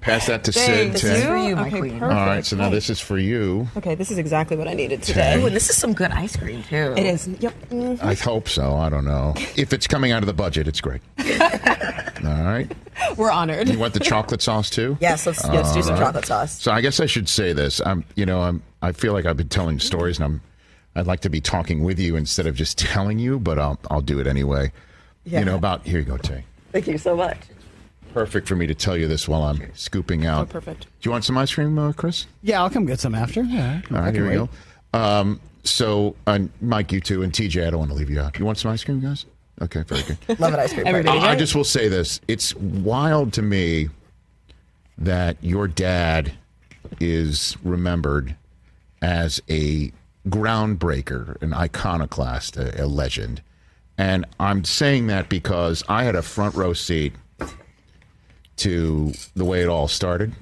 pass that to Sid. Thank This is for you. you, my okay, queen. Perfect. All right, so now this is for you. Okay, this is exactly what I needed today. Ooh, and this is some good ice cream too. It is. Yep. Mm. I hope so. I don't know. If it's coming out of the budget, it's great. <laughs> All right. We're honored. You want the chocolate sauce too? <laughs> Yes, let's, let's do some chocolate sauce. So I guess I should say this. I'm, you know, I'm. I feel like I've been telling stories, and I'm. I'd like to be talking with you instead of just telling you, but I'll. I'll do it anyway. Yeah. You know about. Here you go, Tay. Thank you so much. Perfect for me to tell you this while I'm scooping out. Oh, perfect. Do you want some ice cream, uh, Chris? Yeah, I'll come get some after. Yeah, All right, here we go. Um, so, uh, Mike, you too, and TJ, I don't want to leave you out. You want some ice cream, guys? Okay, very good. <laughs> Love it ice cream. Everybody. party. I, I just will say this: it's wild to me that your dad is remembered as a groundbreaker, an iconoclast, a, a legend. And I'm saying that because I had a front row seat to the way it all started.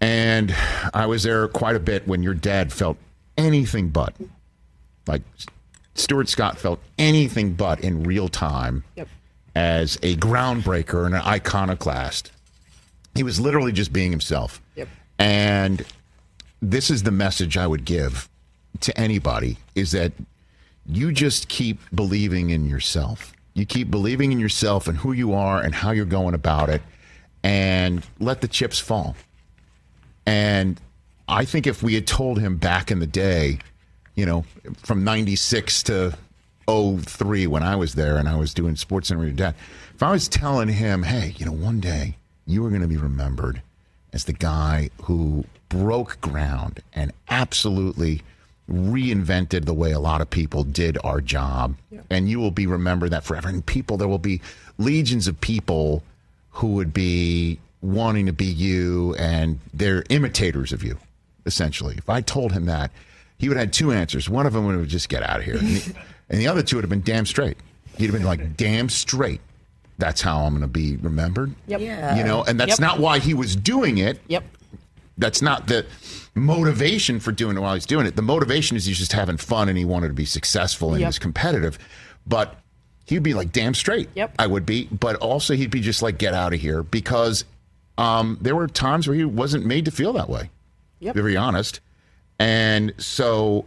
And I was there quite a bit when your dad felt anything but like Stuart Scott felt anything but in real time Yep. as a groundbreaker and an iconoclast. He was literally just being himself. Yep. And this is the message I would give to anybody is that you just keep believing in yourself. You keep believing in yourself and who you are and how you're going about it and let the chips fall. And I think if we had told him back in the day, you know, from 96 to 03 when I was there and I was doing SportsCenter your dad, if I was telling him, hey, you know, one day you are going to be remembered as the guy who broke ground and absolutely reinvented the way a lot of people did our job. And you will be remembered that forever. And people, there will be legions of people who would be wanting to be you and they're imitators of you, essentially. If I told him that, he would have had two answers. One of them would have just get out of here. And the, <laughs> and the other two would have been damn straight. He'd have been like, damn straight. That's how I'm going to be remembered. Yep. Yeah. You know, and that's Yep. not why he was doing it. Yep. That's not the motivation for doing it while he's doing it. The motivation is he's just having fun and he wanted to be successful and he Yep. was competitive. But he'd be like, damn straight. Yep. I would be. But also he'd be just like, get out of here because um, there were times where he wasn't made to feel that way. Yep. To be honest. And so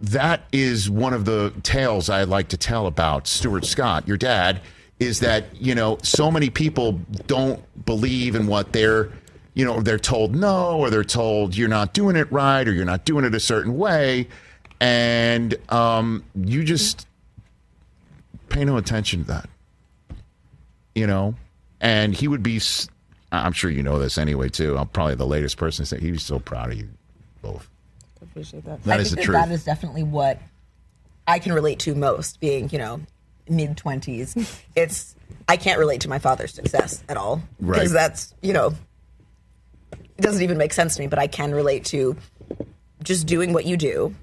that is one of the tales I like to tell about Stuart Scott, your dad, is that, you know, so many people don't believe in what they're, you know, they're told no, or they're told you're not doing it right, or you're not doing it a certain way. And um, you just pay no attention to that, you know? And he would be. I'm sure you know this anyway, too. I'm probably the latest person to say he was so proud of you both. Appreciate that. That I is think the that truth. that is definitely what I can relate to most, being, you know, mid 20s. It's, I can't relate to my father's success at all. Right. Because that's, you know, it doesn't even make sense to me, but I can relate to just doing what you do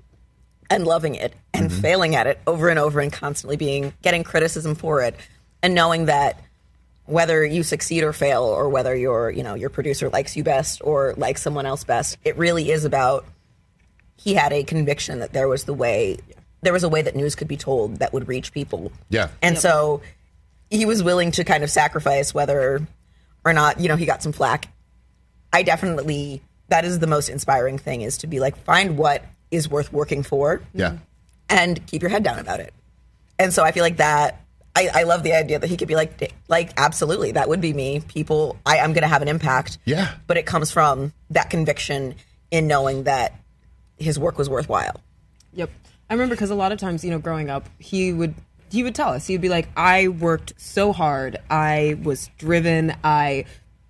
and loving it and Mm-hmm. failing at it over and over and constantly being, getting criticism for it and knowing that whether you succeed or fail or whether your you know your producer likes you best or likes someone else best it really is about he had a conviction that there was the way there was a way that news could be told that would reach people Yeah. and so he was willing to kind of sacrifice whether or not you know he got some flack i definitely that is the most inspiring thing is to be like find what is worth working for Yeah. and keep your head down about it. And so I feel like that I, I love the idea that he could be like, like absolutely, that would be me. People, I, I'm going to have an impact. Yeah. But it comes from that conviction in knowing that his work was worthwhile. Yep. I remember because a lot of times, you know, growing up, he would he would tell us. He'd be like, "I worked so hard. I was driven. I."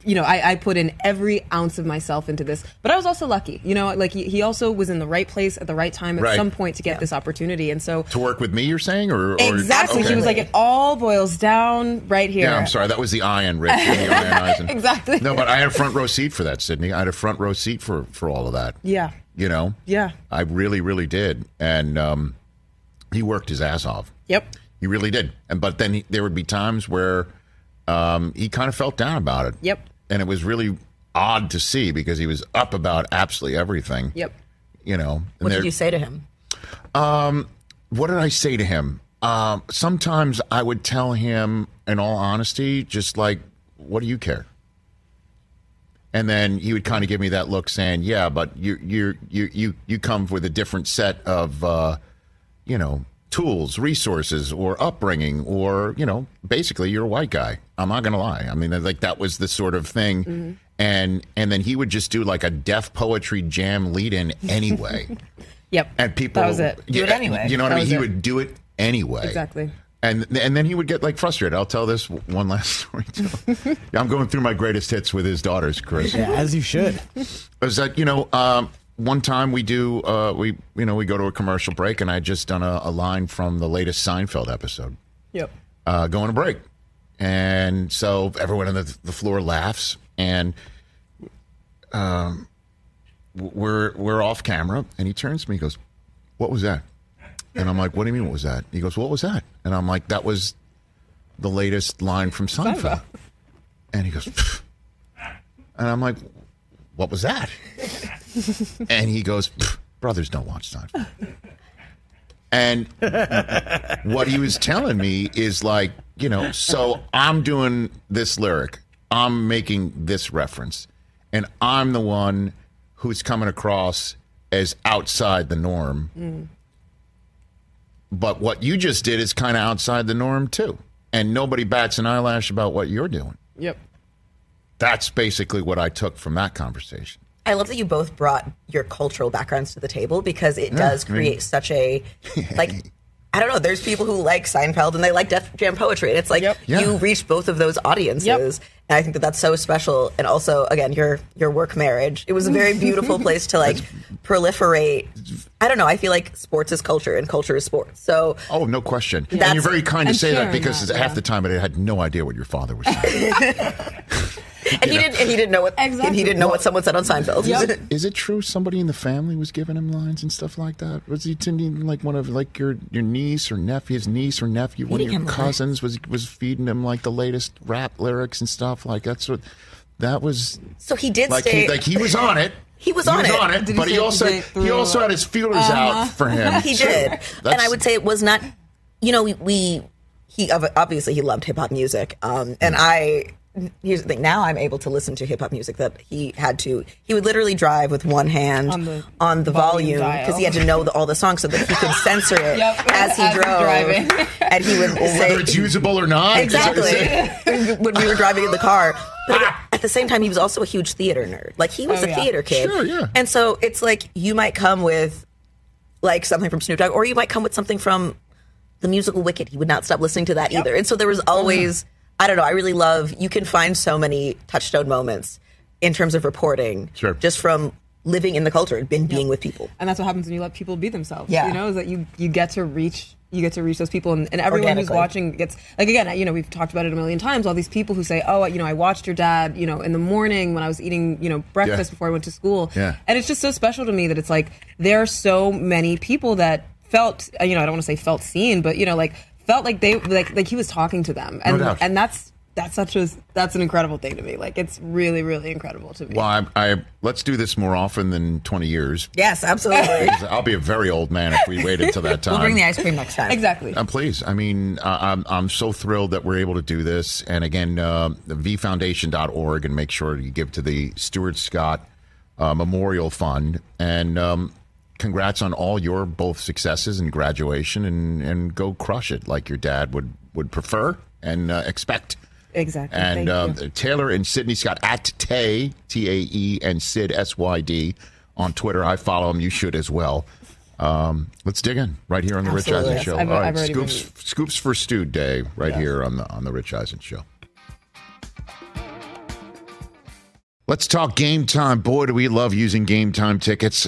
You know, I, I put in every ounce of myself into this, but I was also lucky. You know, like he, he also was in the right place at the right time at Right. some point to get this opportunity, and so To work with me, you're saying, or, or exactly, okay. he was like, it all boils down right here. Yeah, I'm sorry. That was the iron, Rich. The. <laughs> Exactly. No, but I had a front row seat for that, Sydni. I had a front row seat for for all of that. Yeah. You know. Yeah. I really, really did, and um, he worked his ass off. Yep. He really did. And but then he, there would be times where um, he kind of felt down about it. Yep. And it was really odd to see because he was up about absolutely everything. Yep. You know. What did you say to him? what did I say to him? Um, sometimes I would tell him, in all honesty, just like, "What do you care?" And then he would kind of give me that look, saying, "Yeah, but you you you you you come with a different set of, uh, you know, tools, resources, or upbringing, or you know, basically, you're a white guy. I'm not gonna lie. I mean, like that was the sort of thing." And and then he would just do like a Def Poetry Jam lead in anyway. <laughs> Yep. And people That was it. Do it anyway. You know what That I mean? He it. would do it anyway. Exactly. And and then he would get like frustrated. I'll tell this one last <laughs> story too. Yeah, <laughs> I'm going through my greatest hits with his daughters, Chris. Yeah, as you should. Is that you know um, one time we do uh, we you know we go to a commercial break and I just done a, a line from the latest Seinfeld episode Yep. uh, going to break. And so everyone on the, the floor laughs, and um, we're we're off camera, and he turns to me, and goes, "What was that?" And I'm like, "What do you mean? What was that?" He goes, "What was that?" And I'm like, "That was the latest line from Seinfeld." And he goes, "Pfft." and I'm like, "What was that?" <laughs> <laughs> and he goes, "Brothers don't watch Seinfeld." And what he was telling me is like, you know, so I'm doing this lyric, I'm making this reference, and I'm the one who's coming across as outside the norm. Mm. But what you just did is kind of outside the norm too. And nobody bats an eyelash about what you're doing. Yep. That's basically what I took from that conversation. I love that you both brought your cultural backgrounds to the table because it does I mean- create such a <laughs> like I don't know. There's people who like Seinfeld and they like Def Jam poetry, and it's like Yep. Yeah. you reach both of those audiences, Yep. and I think that that's so special. And also, again, your your work marriage. It was a very beautiful <laughs> place to like proliferate. I don't know. I feel like sports is culture and culture is sports. So Oh, no question. and you're very kind to and say that because that, half yeah. the time I had no idea what your father was saying. <laughs> <laughs> and he didn't and he didn't know what and Exactly. he didn't know what someone said on Seinfeld. Yep. Is it true somebody in the family was giving him lines and stuff like that? Was he attending like one of like your your niece or nephew, his niece or nephew, one of your cousins was was feeding him like the latest rap lyrics and stuff like that's what that was so he did like stay. he like he was on it. <laughs> He was on it. Did he but he say also he also had his feelers out for him. <laughs> he too. did, and I would say it was not. You know, we, we he obviously he loved hip hop music, um, and I. Here's the thing. Now I'm able to listen to hip hop music that he had to. He would literally drive with one hand On the on the volume volume because he had to know the, all the songs so that he could <laughs> censor it Yep, as he as drove. driving. <laughs> And he would Or say whether it's usable or not. exactly <laughs> when we were driving in the car. But ah. at the same time, he was also a huge theater nerd. Like he was Oh, a yeah. theater kid. Sure, yeah. And so it's like you might come with like something from Snoop Dogg, or you might come with something from the musical Wicked. He would not stop listening to that either. And so there was always, I don't know, I really love, you can find so many touchstone moments in terms of reporting Sure. just from living in the culture and been being with people. and that's what happens when you let people be themselves. Yeah. you know, is that you you get to reach you get to reach those people, and, and everyone who's watching gets like again, you know, we've talked about it a million times. All these people who say, "Oh, you know, I watched your dad, you know, in the morning when I was eating, you know, breakfast Yeah. before I went to school," Yeah. and it's just so special to me that it's like there are so many people that felt, you know, I don't want to say felt seen, but you know, like felt like they like like he was talking to them, and doubt. and that's that's such a that's an incredible thing to me. Like it's really really incredible to me. Well, I, I let's do this more often than twenty years. Yes, absolutely. <laughs> I'll be a very old man if we wait until that time. <laughs> we'll bring the ice cream next time. Exactly. Please. I mean, uh, I'm, I'm so thrilled that we're able to do this. And again, uh, the vfoundation.org and make sure you give to the Stuart Scott uh, Memorial Fund. And um, congrats on all your both successes and graduation, and and go crush it like your dad would would prefer and uh, expect. Exactly. And Thank um. Taelor and Sydni Scott at Tay T A E and Sid S Y D on Twitter. I follow them. You should as well. Um, let's dig in right here on the Rich Eisen Yes, Show. I've- All right, I've scoops been- scoops for Stu Day right here on the on the Rich Eisen Show. Let's talk game time. Boy, do we love using game time tickets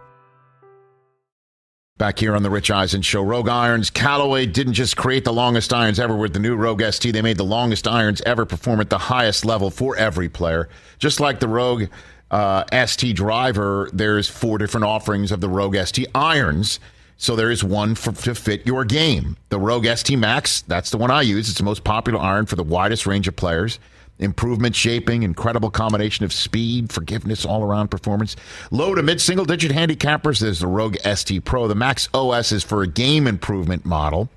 Back here on the Rich Eisen Show, Rogue Irons. Callaway didn't just create the longest irons ever with the new Rogue ST. They made the longest irons ever perform at the highest level for every player. Just like the Rogue uh, ST driver, there's four different offerings of the Rogue ST irons. So there is one for, to fit your game. The Rogue ST Max, that's the one I use. It's the most popular iron for the widest range of players. Improvement shaping, incredible combination of speed, forgiveness, all around performance. Low to mid single digit handicappers, there's the Rogue ST Pro. The Max OS is for a game improvement model.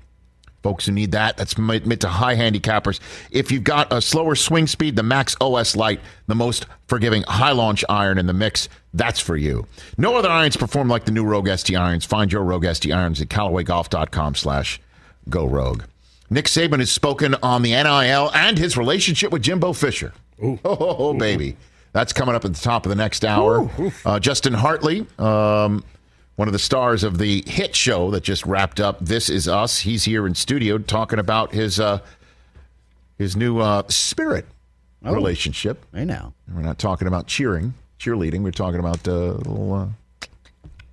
Folks who need that, that's mid to high handicappers. If you've got a slower swing speed, the Max OS Lite, the most forgiving high launch iron in the mix, that's for you. No other irons perform like the new Rogue ST irons. Find your Rogue ST irons at CallawayGolf.com slash go rogue. Nick Saban has spoken on the NIL and his relationship with Jimbo Fisher. <laughs> Oh, oh, oh, baby. That's coming up at the top of the next hour. Uh, Justin Hartley, um, one of the stars of the hit show that just wrapped up, This Is Us. He's here in studio talking about his uh, his new uh, spirit relationship. I know. We're not talking about cheering, cheerleading. We're talking about uh, little, uh,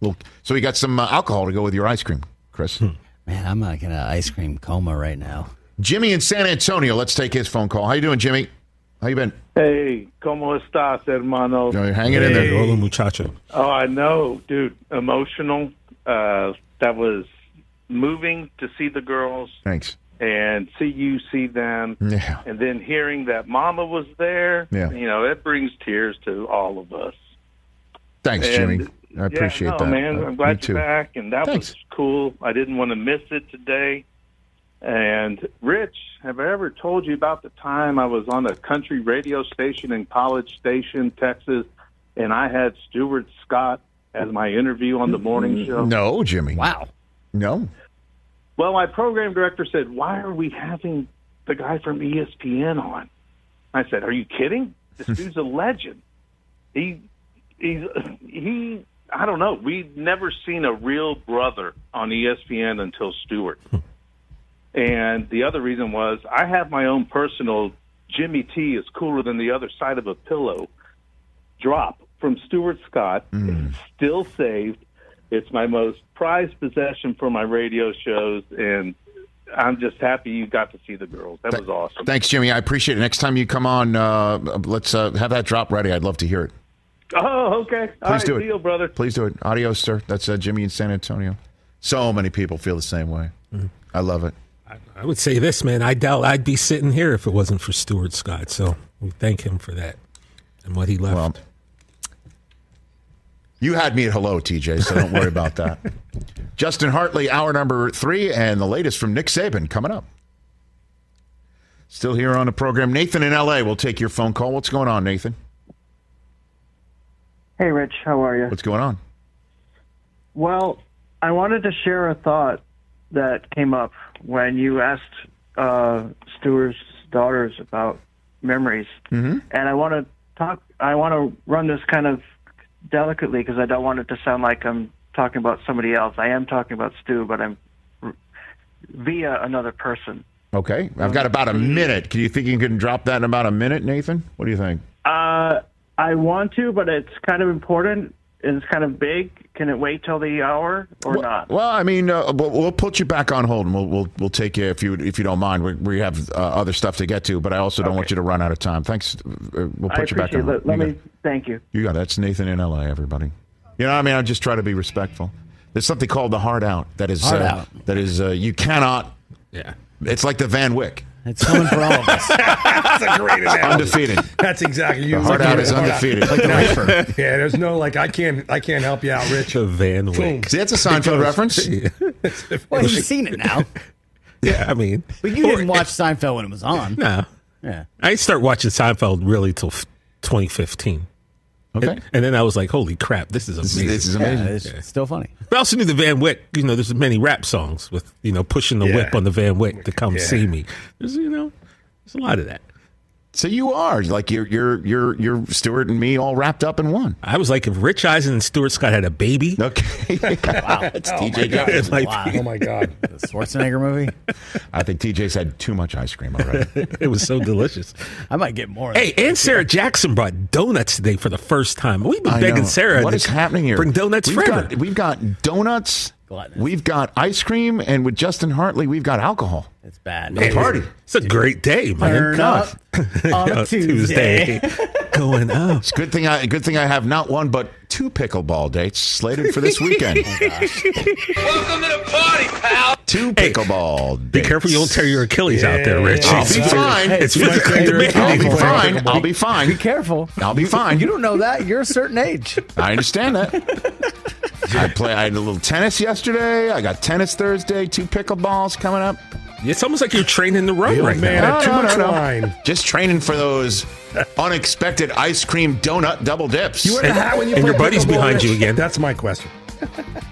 little. So you got some uh, alcohol to go with your ice cream, Chris. Man, I'm like in an ice cream coma right now. Jimmy in San Antonio. Let's take his phone call. How you doing, Jimmy? How you been? Hey, ¿cómo estás, hermano? No, you're hanging in there. Hola, muchacho. Oh, I know, dude. Emotional. Uh, that was moving to see the girls Thanks. and see you see them. Yeah. And then hearing that Mama was there, Yeah. you know, it brings tears to all of us. Thanks, And- Jimmy. I appreciate yeah, no, that. man. Uh, I'm glad you're back, and that Thanks. was cool. I didn't want to miss it today. And Rich, have I ever told you about the time I was on a country radio station in College Station, Texas, and I had Stuart Scott as my interview on the morning show? No, Jimmy. Wow. No. Well, my program director said, "Why are we having the guy from ESPN on?" I said, "Are you kidding? This <laughs> dude's a legend. He, he's he. I don't know. We've never seen a real brother on ESPN until Stuart. and the other reason was I have my own personal Jimmy T is cooler than the other side of a pillow drop from Stuart Scott. It's still saved. It's my most prized possession for my radio shows, and I'm just happy you got to see the girls. That was awesome. Thanks, Jimmy. I appreciate it. Next time you come on, uh, let's uh, have that drop ready. I'd love to hear it. Oh, okay. Please right, do it. deal, brother. Please do it. Adios, sir. That's uh, Jimmy in San Antonio. So many people feel the same way. I love it. I would say this, man. I doubt I'd be sitting here if it wasn't for Stuart Scott. So we thank him for that and what he left. Well, you had me at hello, TJ, so don't worry about that. <laughs> Justin Hartley, hour number three, and the latest from Nick Saban coming up. Still here on the program. Nathan in LA will take your phone call. What's going on, Nathan? Hey, Rich, how are you? What's going on? Well, I wanted to share a thought that came up when you asked uh, Stuart's daughters about memories, mm-hmm. and I want to talk. I want to run this kind of delicately because I don't want it to sound like I'm talking about somebody else. I am talking about Stu, but I'm r- via another person. Okay, I've got about a minute. Can you think you can drop that in about a minute, Nathan? What do you think? Uh, I want to, but it's kind of important. It's kind of big. Can it wait till the hour or well, not? Well, I mean, uh, we'll, we'll put you back on hold, and we'll we'll, we'll take you if you if you don't mind. We, we have uh, other stuff to get to, but I also don't Okay. want you to run out of time. Thanks. Uh, we'll put I you back appreciate on. it. Let, let you me got, thank you. you got that's Nathan in L.A. Everybody, you know, I mean, I just try to be respectful. There's something called the hard out. That is Hard uh, out. That is uh, you cannot. Yeah. It's like the Van Wyck. It's coming for all of us. <laughs> That's a great <laughs> analogy. Undefeated. That's exactly you. The hard out is undefeated. Like Like the the <laughs> yeah, there's no like I can't I can't help you out, Rich. The Van Boom. Wyck. See, that's a Seinfeld reference. Well, you've seen it now. Yeah, I mean, But you didn't watch Seinfeld when it was on. no. Yeah. I didn't start watching Seinfeld really till 2015. Okay. And, and then I was like, holy crap, this is amazing. This is, amazing. this is Yeah, amazing. it's still funny. But I also knew the Van Wyck. You know, there's many rap songs with you know pushing the Yeah. whip on the Van Wyck to come Yeah. see me. There's you know, there's a lot of that. So you are like you're you're you're you're Stuart and me all wrapped up in one. I was like, if Rich Eisen and Stuart Scott had a baby, Okay. <laughs> wow. It's Oh my TJ. God. Jeffries. Wow. Oh my god. <laughs> The Schwarzenegger movie. <laughs> I think TJ's had too much ice cream already. it was so delicious. I might get more. Hey, and Sarah Jackson brought donuts today for the first time. We've been I begging know. Sarah What is happening here? Bring donuts we've forever. Got, we've got donuts. Gluttonous. We've got ice cream, and with Justin Hartley, we've got alcohol. It's bad. No party. It's a great day, man. Turn God. up on <laughs> a Tuesday. <laughs> Going up. It's good thing I good thing I have not one but two pickleball dates slated for this weekend. <laughs> Oh, Welcome to the party, pal. two pickleball. Be careful you don't tear your Achilles out there, Rich. I'll be fine. It's You might physically tear your I'll be fine. I'll be fine. Be careful. I'll be fine. You don't know that. You're a certain age. I understand that. <laughs> I play. I had a little tennis yesterday. I got tennis Thursday. Two pickleballs coming up. It's almost like you're training to run The old right man now. had too No, no, much no, no. wine. Just training for those <laughs> unexpected ice cream donut double dips. You wear the hat when you and play your buddy's behind you again. That's my question. <laughs>